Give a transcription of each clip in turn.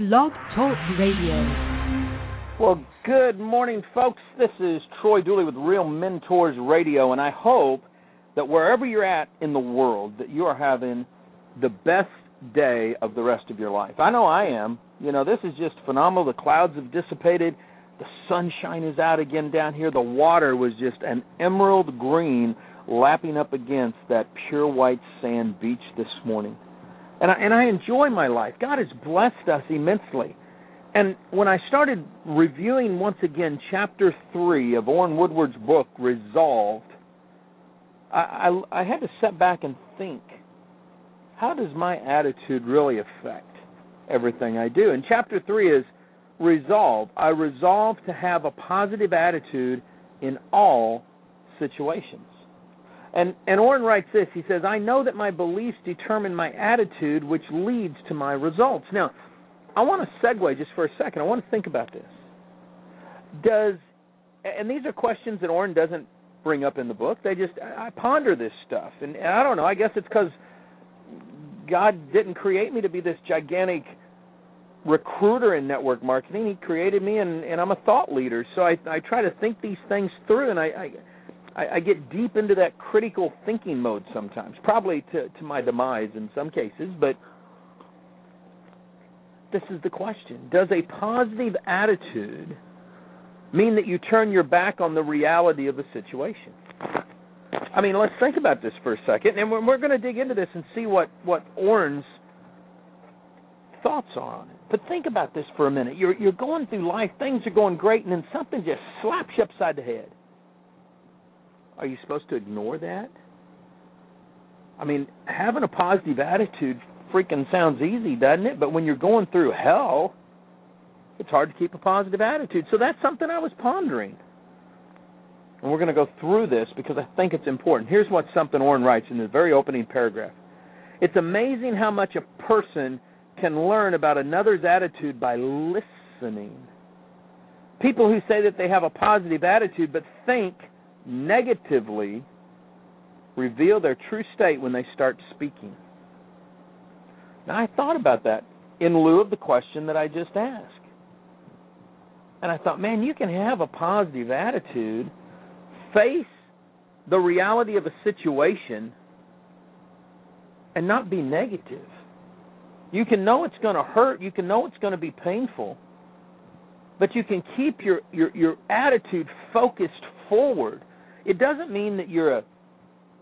Blog Talk Radio. Well, good morning, folks. This is Troy Dooley with Real Mentors Radio, and I hope that wherever you're at in the world, that you are having the best day of the rest of your life. I know I am. You know, this is just phenomenal. The clouds have dissipated. The sunshine is out again down here. The water was just an emerald green lapping up against that pure white sand beach this morning. And I, and I enjoy my life. God has blessed us immensely. And when I started reviewing once again chapter 3 of Orrin Woodward's book, Resolved, I, I, I had to step back and think how does my attitude really affect everything I do? And chapter 3 is resolve. I resolve to have a positive attitude in all situations. And and Orrin writes this. He says, "I know that my beliefs determine my attitude, which leads to my results." Now, I want to segue just for a second. I want to think about this. Does and these are questions that Orrin doesn't bring up in the book. They just I ponder this stuff, and, and I don't know. I guess it's because God didn't create me to be this gigantic recruiter in network marketing. He created me, and, and I'm a thought leader. So I, I try to think these things through, and I, I, I get deep into that critical thinking mode sometimes, probably to, to my demise in some cases. But this is the question: Does a positive attitude mean that you turn your back on the reality of the situation? I mean, let's think about this for a second, and we're, we're going to dig into this and see what what Orrin's thoughts are on it. But think about this for a minute. You're you're going through life, things are going great, and then something just slaps you upside the head. Are you supposed to ignore that? I mean, having a positive attitude freaking sounds easy, doesn't it? But when you're going through hell, it's hard to keep a positive attitude. So that's something I was pondering. And we're going to go through this because I think it's important. Here's what something Orrin writes in the very opening paragraph. It's amazing how much a person can learn about another's attitude by listening. People who say that they have a positive attitude but think negatively reveal their true state when they start speaking. Now, I thought about that in lieu of the question that I just asked. And I thought, man, you can have a positive attitude face the reality of a situation and not be negative. You can know it's going to hurt, you can know it's going to be painful, but you can keep your, your your attitude focused forward. It doesn't mean that you're a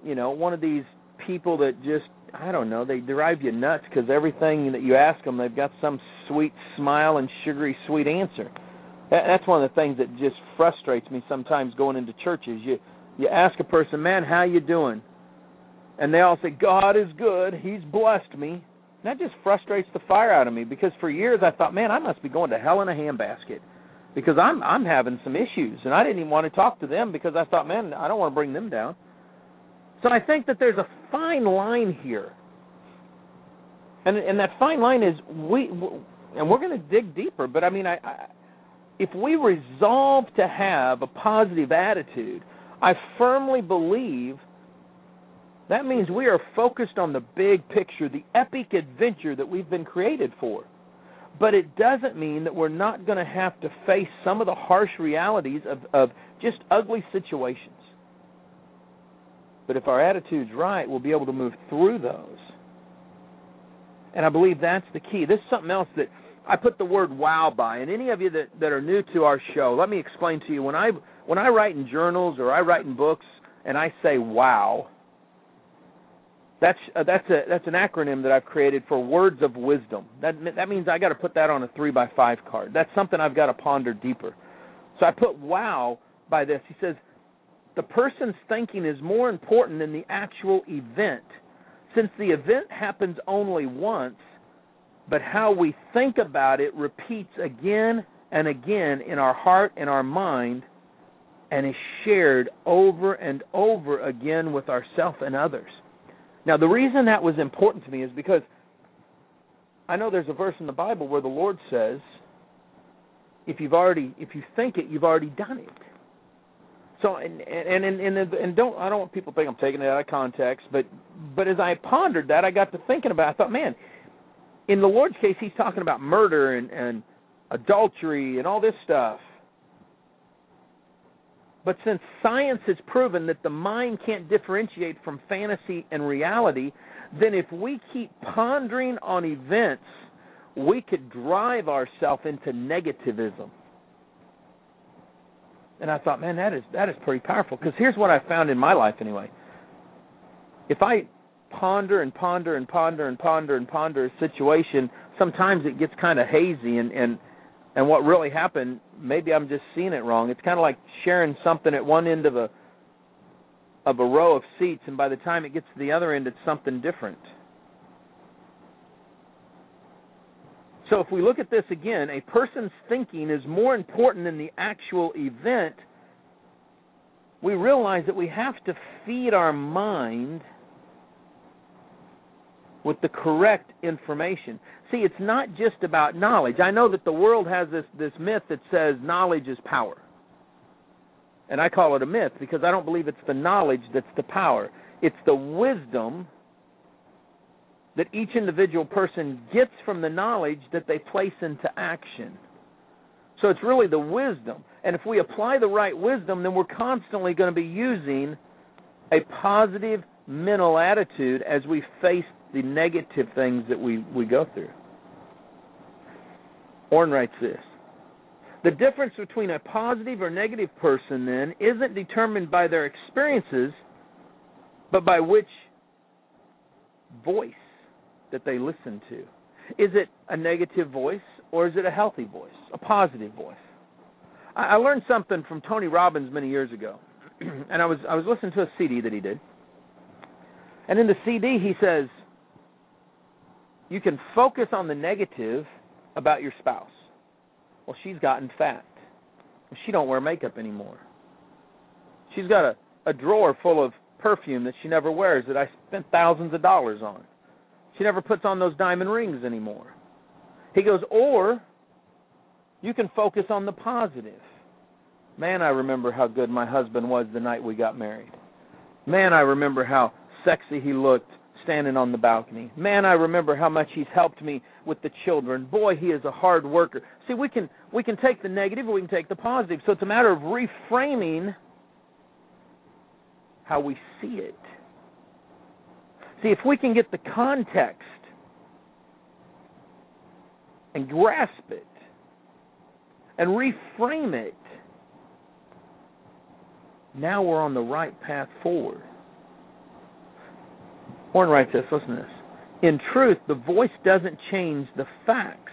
you know, one of these people that just I don't know, they drive you nuts because everything that you ask them, they've got some sweet smile and sugary sweet answer that's one of the things that just frustrates me sometimes going into churches. You you ask a person, "Man, how you doing?" And they all say, "God is good. He's blessed me." And that just frustrates the fire out of me because for years I thought, "Man, I must be going to hell in a handbasket." Because I'm I'm having some issues and I didn't even want to talk to them because I thought, "Man, I don't want to bring them down." So I think that there's a fine line here. And and that fine line is we and we're going to dig deeper, but I mean I, I if we resolve to have a positive attitude, I firmly believe that means we are focused on the big picture, the epic adventure that we've been created for. But it doesn't mean that we're not going to have to face some of the harsh realities of, of just ugly situations. But if our attitude's right, we'll be able to move through those. And I believe that's the key. This is something else that I put the word wow by. And any of you that, that are new to our show, let me explain to you when I when I write in journals or I write in books and I say wow, that's uh, that's a that's an acronym that I've created for words of wisdom. That that means I got to put that on a three by five card. That's something I've got to ponder deeper. So I put wow by this. He says the person's thinking is more important than the actual event. Since the event happens only once, but how we think about it repeats again and again in our heart and our mind and is shared over and over again with ourselves and others. Now, the reason that was important to me is because I know there's a verse in the Bible where the Lord says, if you've already if you think it, you've already done it. So and and and and, and don't I don't want people to think I'm taking it out of context, but but as I pondered that, I got to thinking about. It, I thought, man, In the Lord's case, he's talking about murder and, and adultery and all this stuff. But since science has proven that the mind can't differentiate from fantasy and reality, then if we keep pondering on events, we could drive ourselves into negativism. And I thought, man, that is that is pretty powerful. Because here's what I found in my life anyway. If I ponder and ponder and ponder and ponder and ponder a situation, sometimes it gets kind of hazy and and and what really happened, maybe I'm just seeing it wrong. It's kind of like sharing something at one end of a of a row of seats and by the time it gets to the other end it's something different. So if we look at this again, a person's thinking is more important than the actual event. We realize that we have to feed our mind with the correct information. See, it's not just about knowledge. I know that the world has this this myth that says knowledge is power. And I call it a myth because I don't believe it's the knowledge that's the power. It's the wisdom that each individual person gets from the knowledge that they place into action. So it's really the wisdom. And if we apply the right wisdom, then we're constantly going to be using a positive mental attitude as we face the negative things that we, we go through. Orrin writes this The difference between a positive or negative person, then, isn't determined by their experiences, but by which voice that they listen to. Is it a negative voice or is it a healthy voice, a positive voice? I, I learned something from Tony Robbins many years ago, and I was I was listening to a CD that he did, and in the CD he says you can focus on the negative about your spouse. Well, she's gotten fat. She don't wear makeup anymore. She's got a, a drawer full of perfume that she never wears that I spent thousands of dollars on. She never puts on those diamond rings anymore. He goes, or you can focus on the positive. Man, I remember how good my husband was the night we got married. Man, I remember how sexy he looked standing on the balcony. Man, I remember how much he's helped me with the children. Boy, he is a hard worker. See, we can we can take the negative we can take the positive. So it's a matter of reframing how we see it. See, if we can get the context and grasp it and reframe it, now we're on the right path forward. Orrin writes this, listen to this. In truth, the voice doesn't change the facts.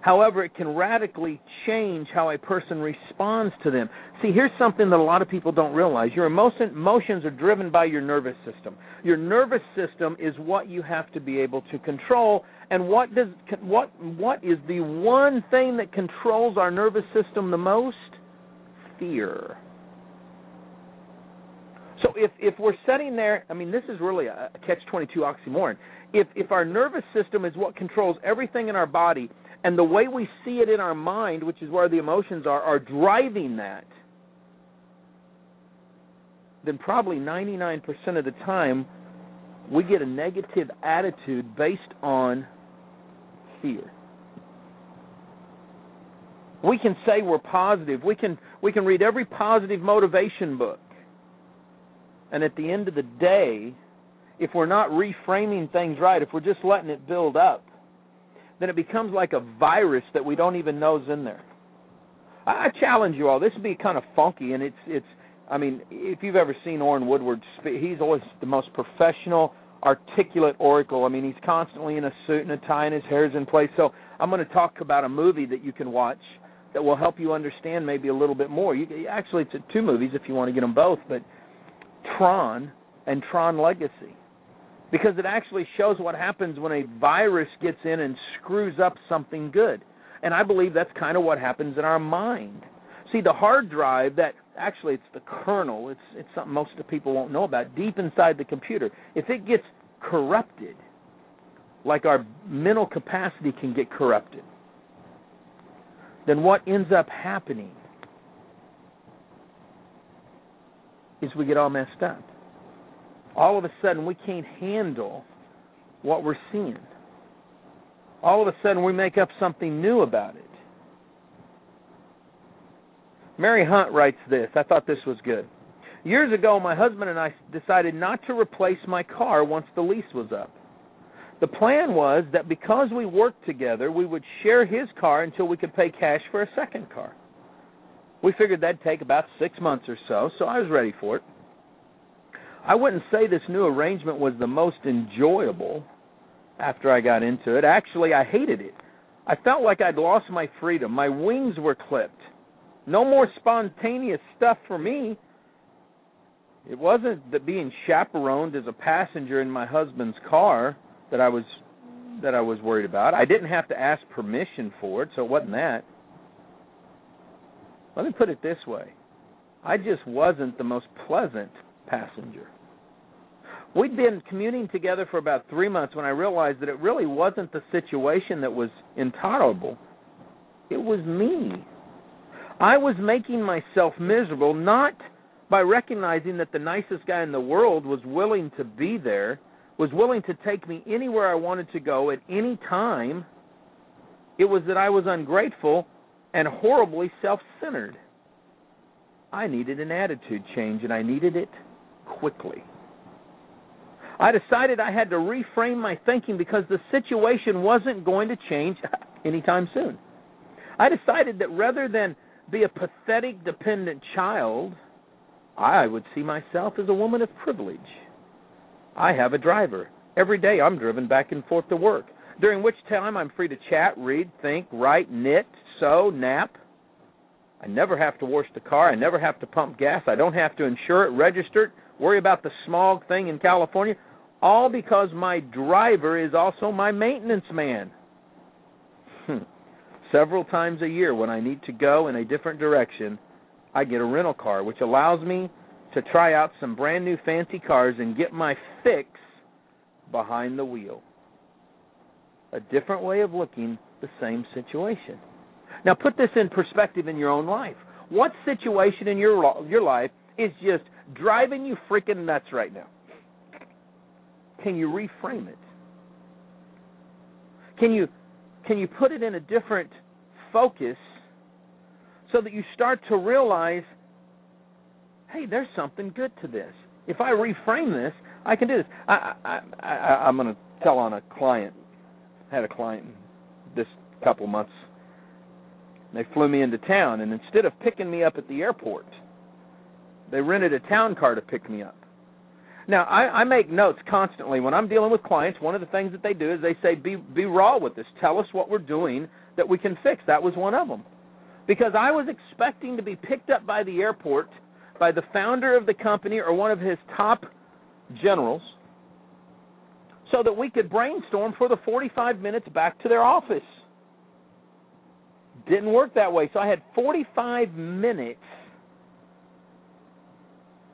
However, it can radically change how a person responds to them. See, here's something that a lot of people don't realize. Your emotion, emotions are driven by your nervous system. Your nervous system is what you have to be able to control. And what does what what is the one thing that controls our nervous system the most? Fear. So if if we're sitting there, I mean, this is really a catch twenty two oxymoron. If if our nervous system is what controls everything in our body, and the way we see it in our mind, which is where the emotions are, are driving that, then probably 99% of the time we get a negative attitude based on fear. We can say we're positive. We can we can read every positive motivation book. And at the end of the day, if we're not reframing things right, if we're just letting it build up, then it becomes like a virus that we don't even know is in there. I challenge you all. This would be kind of funky, and it's it's. I mean, if you've ever seen Orrin Woodward he's always the most professional, articulate oracle. I mean, he's constantly in a suit and a tie, and his hair's in place. So I'm going to talk about a movie that you can watch that will help you understand maybe a little bit more. You, actually, it's two movies if you want to get them both, but Tron and Tron Legacy because it actually shows what happens when a virus gets in and screws up something good. And I believe that's kind of what happens in our mind. See, the hard drive that actually it's the kernel, it's it's something most of the people won't know about, deep inside the computer. If it gets corrupted, like our mental capacity can get corrupted, then what ends up happening is we get all messed up all of a sudden we can't handle what we're seeing. all of a sudden we make up something new about it. Mary Hunt writes this. I thought this was good. Years ago, my husband and I decided not to replace my car once the lease was up. The plan was that because we worked together, we would share his car until we could pay cash for a second car. We figured that'd take about six months or so, so I was ready for it. I wouldn't say this new arrangement was the most enjoyable after I got into it. Actually, I hated it. I felt like I'd lost my freedom. My wings were clipped. No more spontaneous stuff for me. It wasn't that being chaperoned as a passenger in my husband's car that I was that I was worried about. I didn't have to ask permission for it, so it wasn't that. Let me put it this way. I just wasn't the most pleasant passenger. We'd been commuting together for about three months when I realized that it really wasn't the situation that was intolerable. It was me. I was making myself miserable not by recognizing that the nicest guy in the world was willing to be there, was willing to take me anywhere I wanted to go at any time. It was that I was ungrateful and horribly self centered. I needed an attitude change, and I needed it quickly. I decided I had to reframe my thinking because the situation wasn't going to change anytime soon. I decided that rather than be a pathetic, dependent child, I would see myself as a woman of privilege. I have a driver. Every day I'm driven back and forth to work, during which time I'm free to chat, read, think, write, knit, sew, nap. I never have to wash the car. I never have to pump gas. I don't have to insure it, register it, worry about the smog thing in California, all because my driver is also my maintenance man. Hmm. Several times a year, when I need to go in a different direction, I get a rental car, which allows me to try out some brand new fancy cars and get my fix behind the wheel. A different way of looking the same situation. Now put this in perspective in your own life. What situation in your your life is just driving you freaking nuts right now? Can you reframe it? Can you can you put it in a different focus so that you start to realize, hey, there's something good to this. If I reframe this, I can do this. I, I, I, I'm going to tell on a client. I had a client this couple months. They flew me into town, and instead of picking me up at the airport, they rented a town car to pick me up. Now, I, I make notes constantly when I'm dealing with clients. One of the things that they do is they say, "Be be raw with this. Tell us what we're doing that we can fix." That was one of them because I was expecting to be picked up by the airport by the founder of the company or one of his top generals so that we could brainstorm for the 45 minutes back to their office. Didn't work that way. So I had 45 minutes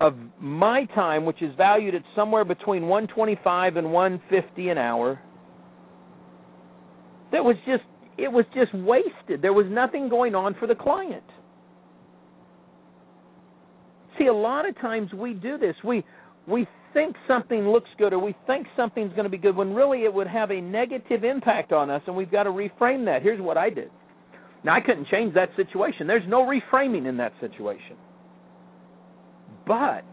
of my time which is valued at somewhere between 125 and 150 an hour that was just it was just wasted. There was nothing going on for the client. See, a lot of times we do this. We we think something looks good or we think something's going to be good when really it would have a negative impact on us and we've got to reframe that. Here's what I did. Now I couldn't change that situation. There's no reframing in that situation. But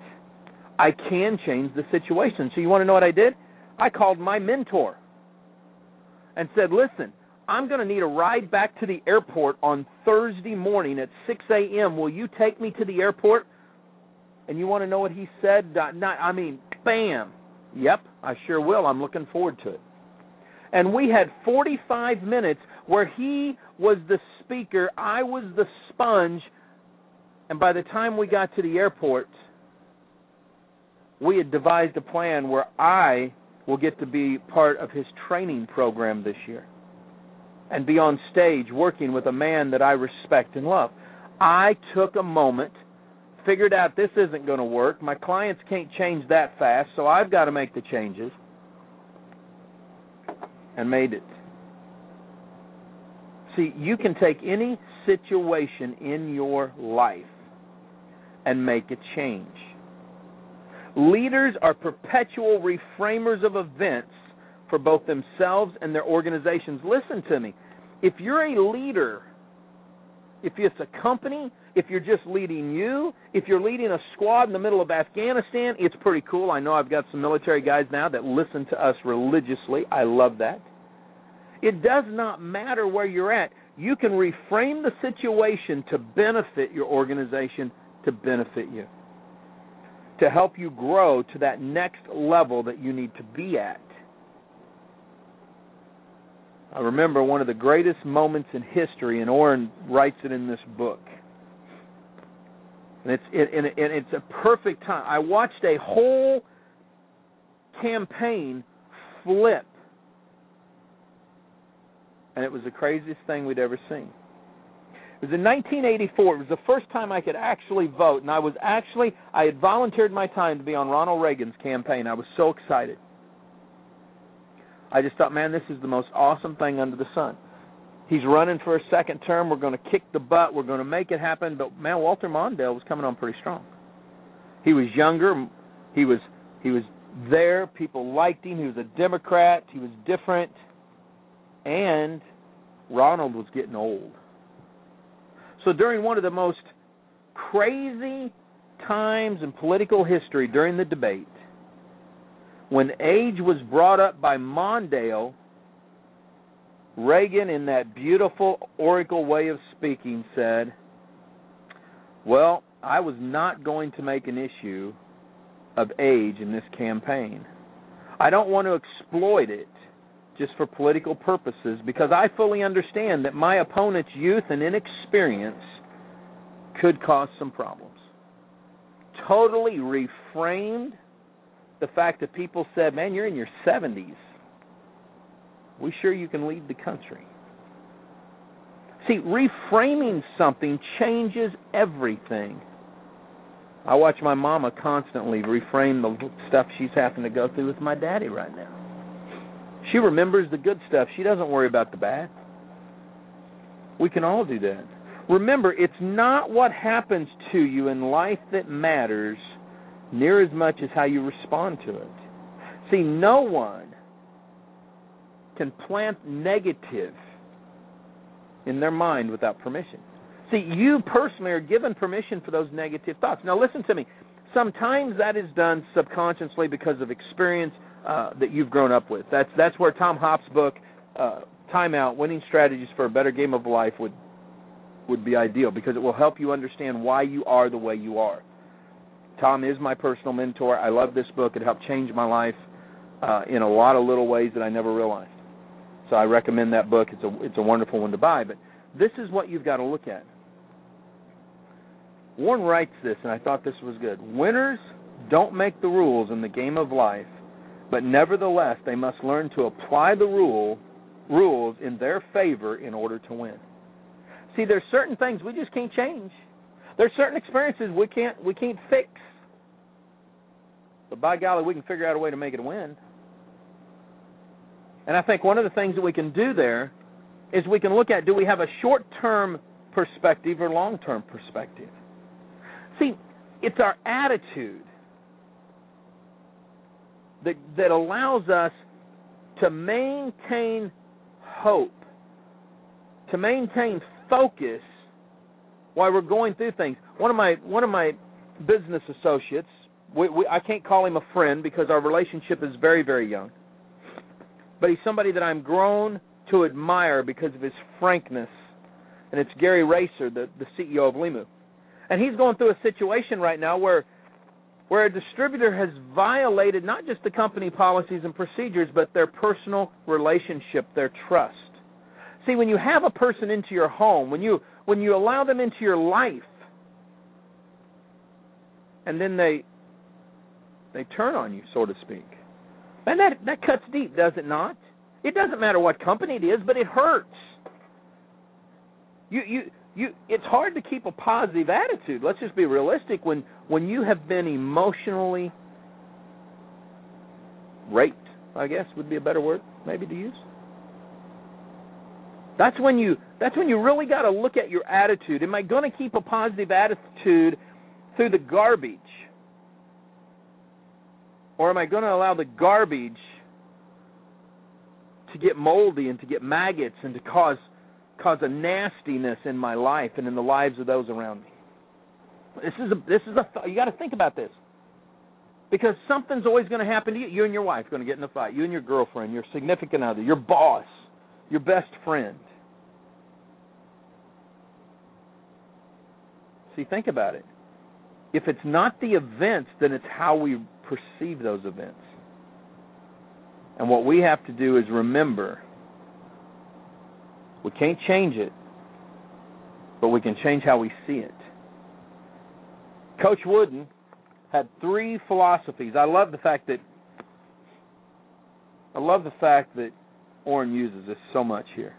I can change the situation. So you want to know what I did? I called my mentor and said, "Listen, I'm going to need a ride back to the airport on Thursday morning at 6 a.m. Will you take me to the airport? And you want to know what he said? Not, I mean, bam. Yep, I sure will. I'm looking forward to it. And we had 45 minutes where he was the speaker, I was the sponge, and by the time we got to the airport, we had devised a plan where I will get to be part of his training program this year and be on stage working with a man that I respect and love. I took a moment, figured out this isn't going to work. My clients can't change that fast, so I've got to make the changes, and made it. See, you can take any situation in your life and make a change. Leaders are perpetual reframers of events for both themselves and their organizations. Listen to me. If you're a leader, if it's a company, if you're just leading you, if you're leading a squad in the middle of Afghanistan, it's pretty cool. I know I've got some military guys now that listen to us religiously. I love that. It does not matter where you're at. You can reframe the situation to benefit your organization, to benefit you, to help you grow to that next level that you need to be at. I remember one of the greatest moments in history, and Orrin writes it in this book. And it's it, and, and it's a perfect time. I watched a whole campaign flip, and it was the craziest thing we'd ever seen. It was in 1984. It was the first time I could actually vote, and I was actually I had volunteered my time to be on Ronald Reagan's campaign. I was so excited. I just thought, man, this is the most awesome thing under the sun. He's running for a second term. We're going to kick the butt. We're going to make it happen. But man, Walter Mondale was coming on pretty strong. He was younger. He was he was there. People liked him. He was a Democrat. He was different. And Ronald was getting old. So during one of the most crazy times in political history during the debate, when age was brought up by Mondale, Reagan, in that beautiful oracle way of speaking, said, Well, I was not going to make an issue of age in this campaign. I don't want to exploit it just for political purposes because I fully understand that my opponent's youth and inexperience could cause some problems. Totally reframed the fact that people said, "Man, you're in your 70s. We sure you can lead the country." See, reframing something changes everything. I watch my mama constantly reframe the stuff she's having to go through with my daddy right now. She remembers the good stuff. She doesn't worry about the bad. We can all do that. Remember, it's not what happens to you in life that matters near as much as how you respond to it. See, no one can plant negative in their mind without permission. See, you personally are given permission for those negative thoughts. Now, listen to me. Sometimes that is done subconsciously because of experience uh, that you've grown up with. That's that's where Tom Hopp's book, uh, "Time Out: Winning Strategies for a Better Game of Life," would would be ideal because it will help you understand why you are the way you are. Tom is my personal mentor. I love this book. It helped change my life uh, in a lot of little ways that I never realized. So I recommend that book. It's a it's a wonderful one to buy. But this is what you've got to look at. Orrin writes this, and I thought this was good. Winners don't make the rules in the game of life, but nevertheless they must learn to apply the rule rules in their favor in order to win. See, there's certain things we just can't change. There's certain experiences we can't we can't fix. But by golly, we can figure out a way to make it a win. And I think one of the things that we can do there is we can look at do we have a short term perspective or long term perspective? See, it's our attitude that that allows us to maintain hope, to maintain focus while we're going through things. One of my one of my business associates, we, we, I can't call him a friend because our relationship is very very young, but he's somebody that I'm grown to admire because of his frankness, and it's Gary Raser, the the CEO of Limu, and he's going through a situation right now where where a distributor has violated not just the company policies and procedures, but their personal relationship, their trust. See, when you have a person into your home, when you when you allow them into your life and then they they turn on you so to speak. And that that cuts deep does it not? It doesn't matter what company it is but it hurts. You you you it's hard to keep a positive attitude. Let's just be realistic. When when you have been emotionally raped i guess would be a better word maybe to use. That's when you that's when you really got to look at your attitude. Am I going to keep a positive attitude through the garbage? Or am I going to allow the garbage to get moldy and to get maggots and to cause cause a nastiness in my life and in the lives of those around me. This is a this is a you got to think about this. Because something's always going to happen to you. You and your wife are going to get in a fight. You and your girlfriend, your significant other, your boss, your best friend. See, think about it. If it's not the events, then it's how we perceive those events. And what we have to do is remember we can't change it, but we can change how we see it. Coach Wooden had three philosophies. I love the fact that I love the fact that Orrin uses this so much here.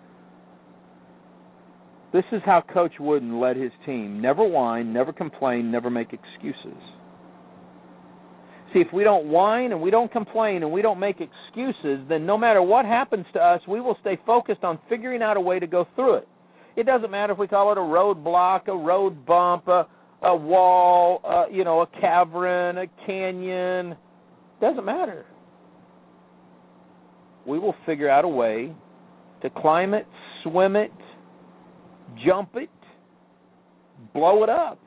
This is how Coach Wooden led his team. Never whine, never complain, never make excuses. See, if we don't whine and we don't complain and we don't make excuses, then no matter what happens to us, we will stay focused on figuring out a way to go through it. It doesn't matter if we call it a roadblock, a road bump, a, a wall, you know, a cavern, a canyon. Doesn't matter. We will figure out a way to climb it, swim it, jump it, blow it up.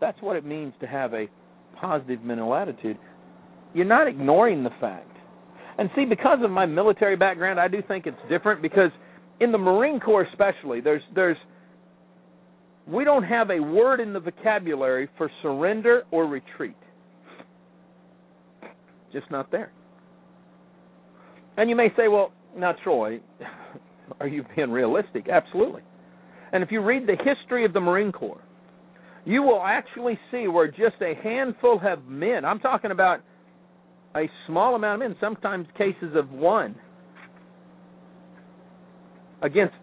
That's what it means to have a positive mental attitude. You're not ignoring the fact. And see, because of my military background, I do think it's different because in the Marine Corps especially, there's there's we don't have a word in the vocabulary for surrender or retreat. Just not there. And you may say, well, now Troy, are you being realistic? Absolutely. And if you read the history of the Marine Corps, you will actually see where just a handful of men, I'm talking about a small amount of men, sometimes cases of one, against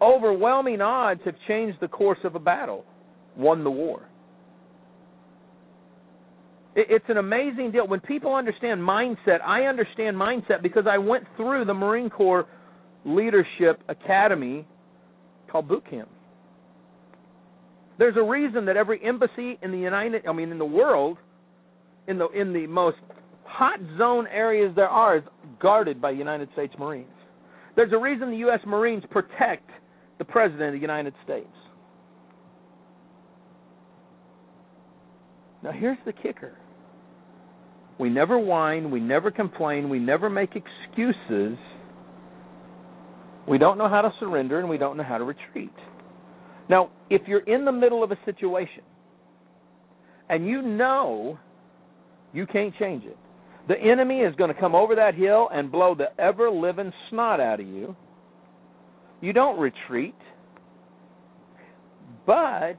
overwhelming odds have changed the course of a battle, won the war. It's an amazing deal. When people understand mindset, I understand mindset because I went through the Marine Corps Leadership Academy called boot camp. There's a reason that every embassy in the United I mean in the world in the in the most hot zone areas there are is guarded by United States Marines. There's a reason the US Marines protect the president of the United States. Now here's the kicker. We never whine, we never complain, we never make excuses we don't know how to surrender and we don't know how to retreat. Now, if you're in the middle of a situation and you know you can't change it, the enemy is going to come over that hill and blow the ever living snot out of you. You don't retreat, but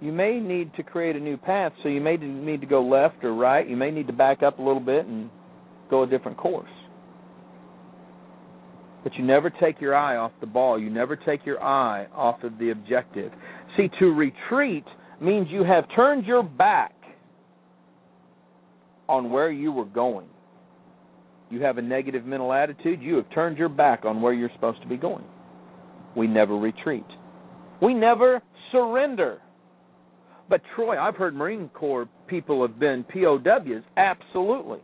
you may need to create a new path. So you may need to go left or right. You may need to back up a little bit and go a different course. But you never take your eye off the ball. You never take your eye off of the objective. See, to retreat means you have turned your back on where you were going. You have a negative mental attitude, you have turned your back on where you're supposed to be going. We never retreat. We never surrender. But Troy, I've heard Marine Corps people have been POWs. Absolutely.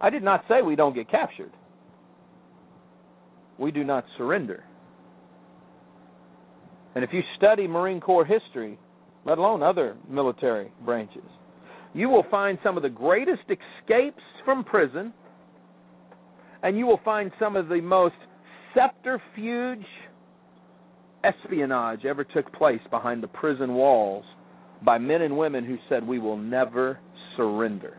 I did not say we don't get captured we do not surrender. And if you study Marine Corps history, let alone other military branches, you will find some of the greatest escapes from prison, and you will find some of the most subterfuge espionage ever took place behind the prison walls by men and women who said, We will never surrender.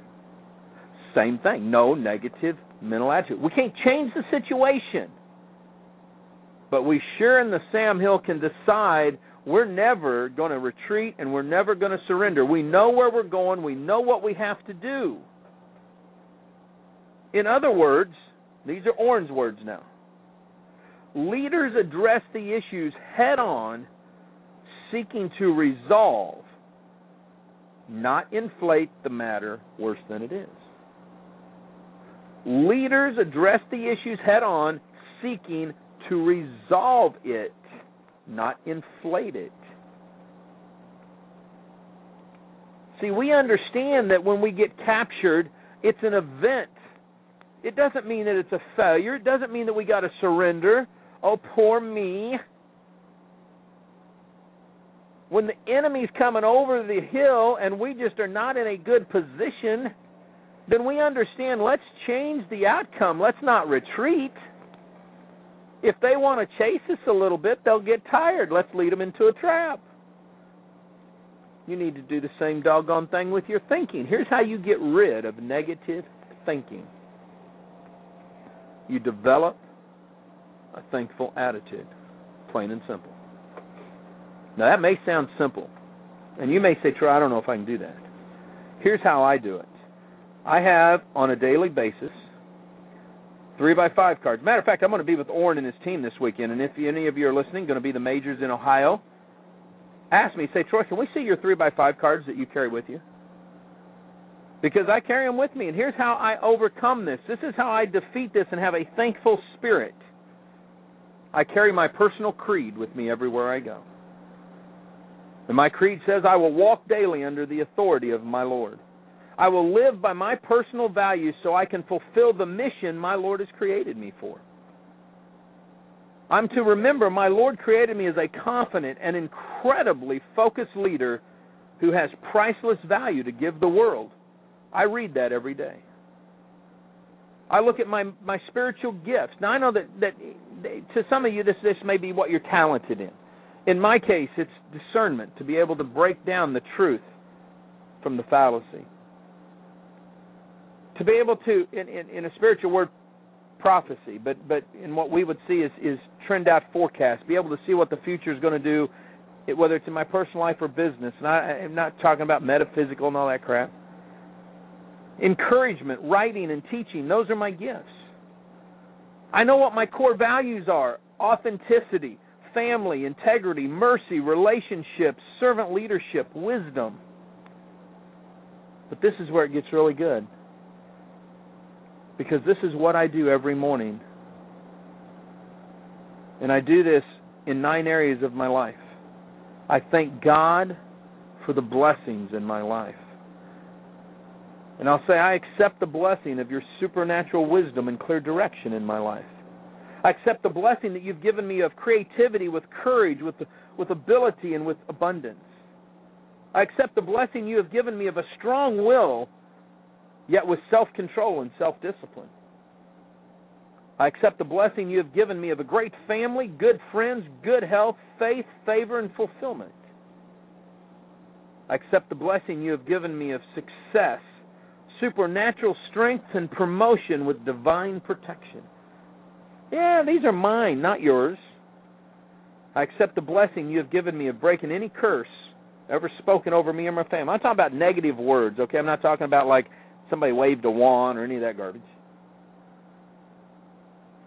Same thing, no negative mental attitude. We can't change the situation. But we sure in the Sam Hill can decide we're never going to retreat and we're never going to surrender. We know where we're going, we know what we have to do. In other words, these are Orrin's words now. Leaders address the issues head on, seeking to resolve, not inflate the matter worse than it is. Leaders address the issues head on, seeking to resolve it, not inflate it. See, we understand that when we get captured, it's an event. It doesn't mean that it's a failure. It doesn't mean that we got to surrender. Oh, poor me. When the enemy's coming over the hill and we just are not in a good position, then we understand let's change the outcome. Let's not retreat. If they want to chase us a little bit, they'll get tired. Let's lead them into a trap. You need to do the same doggone thing with your thinking. Here's how you get rid of negative thinking you develop a thankful attitude, plain and simple. Now, that may sound simple, and you may say, Troy, I don't know if I can do that. Here's how I do it I have, on a daily basis, three by five cards. Matter of fact, I'm going to be with Orrin and his team this weekend, and if any of you are listening, going to be the majors in Ohio, ask me, say, Troy, can we see your three by five cards that you carry with you? Because I carry them with me, and here's how I overcome this. This is how I defeat this and have a thankful spirit. I carry my personal creed with me everywhere I go. And my creed says, I will walk daily under the authority of my Lord. I will live by my personal values so I can fulfill the mission my Lord has created me for. I'm to remember my Lord created me as a confident and incredibly focused leader who has priceless value to give the world. I read that every day. I look at my my spiritual gifts. Now I know that that to some of you this this may be what you're talented in. In my case, it's discernment to be able to break down the truth from the fallacy. To be able to, in, in, in a spiritual word, prophecy, but but in what we would see is is trend out forecast. Be able to see what the future is going to do, whether it's in my personal life or business. And I, I'm not talking about metaphysical and all that crap. Encouragement, writing, and teaching. Those are my gifts. I know what my core values are: authenticity, family, integrity, mercy, relationships, servant leadership, wisdom. But this is where it gets really good. Because this is what I do every morning. And I do this in nine areas of my life. I thank God for the blessings in my life. And I'll say, I accept the blessing of your supernatural wisdom and clear direction in my life. I accept the blessing that you've given me of creativity with courage, with, with ability, and with abundance. I accept the blessing you have given me of a strong will, yet with self control and self discipline. I accept the blessing you have given me of a great family, good friends, good health, faith, favor, and fulfillment. I accept the blessing you have given me of success, supernatural strength, and promotion with divine protection. Yeah, these are mine, not yours. I accept the blessing you have given me of breaking any curse ever spoken over me or my family. I'm talking about negative words, okay? I'm not talking about like somebody waved a wand or any of that garbage.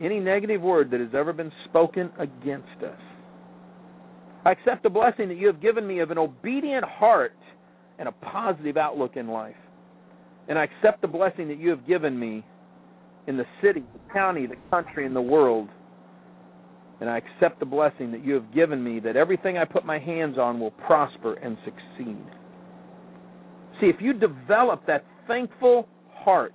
Any negative word that has ever been spoken against us. I accept the blessing that you have given me of an obedient heart and a positive outlook in life. And I accept the blessing that you have given me in the city, the county, the country, and the world. And I accept the blessing that you have given me that everything I put my hands on will prosper and succeed. See, if you develop that thankful heart,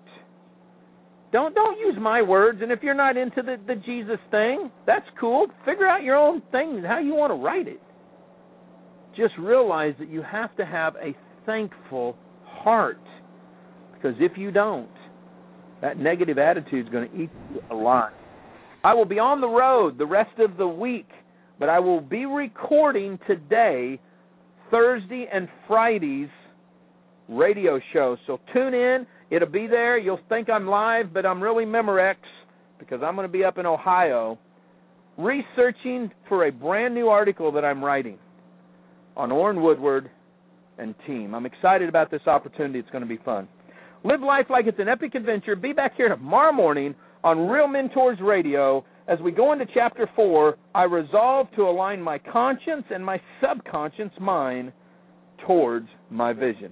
don't don't use my words. And if you're not into the, the Jesus thing, that's cool. Figure out your own thing, how you want to write it. Just realize that you have to have a thankful heart. Because if you don't, that negative attitude is going to eat you alive. I will be on the road the rest of the week, but I will be recording today, Thursday and Fridays radio show. So tune in. It'll be there. You'll think I'm live, but I'm really Memorex because I'm going to be up in Ohio researching for a brand new article that I'm writing on Orrin Woodward and team. I'm excited about this opportunity. It's going to be fun. Live life like it's an epic adventure. Be back here tomorrow morning on Real Mentors Radio. As we go into chapter 4, I resolve to align my conscience and my subconscious mind towards my vision.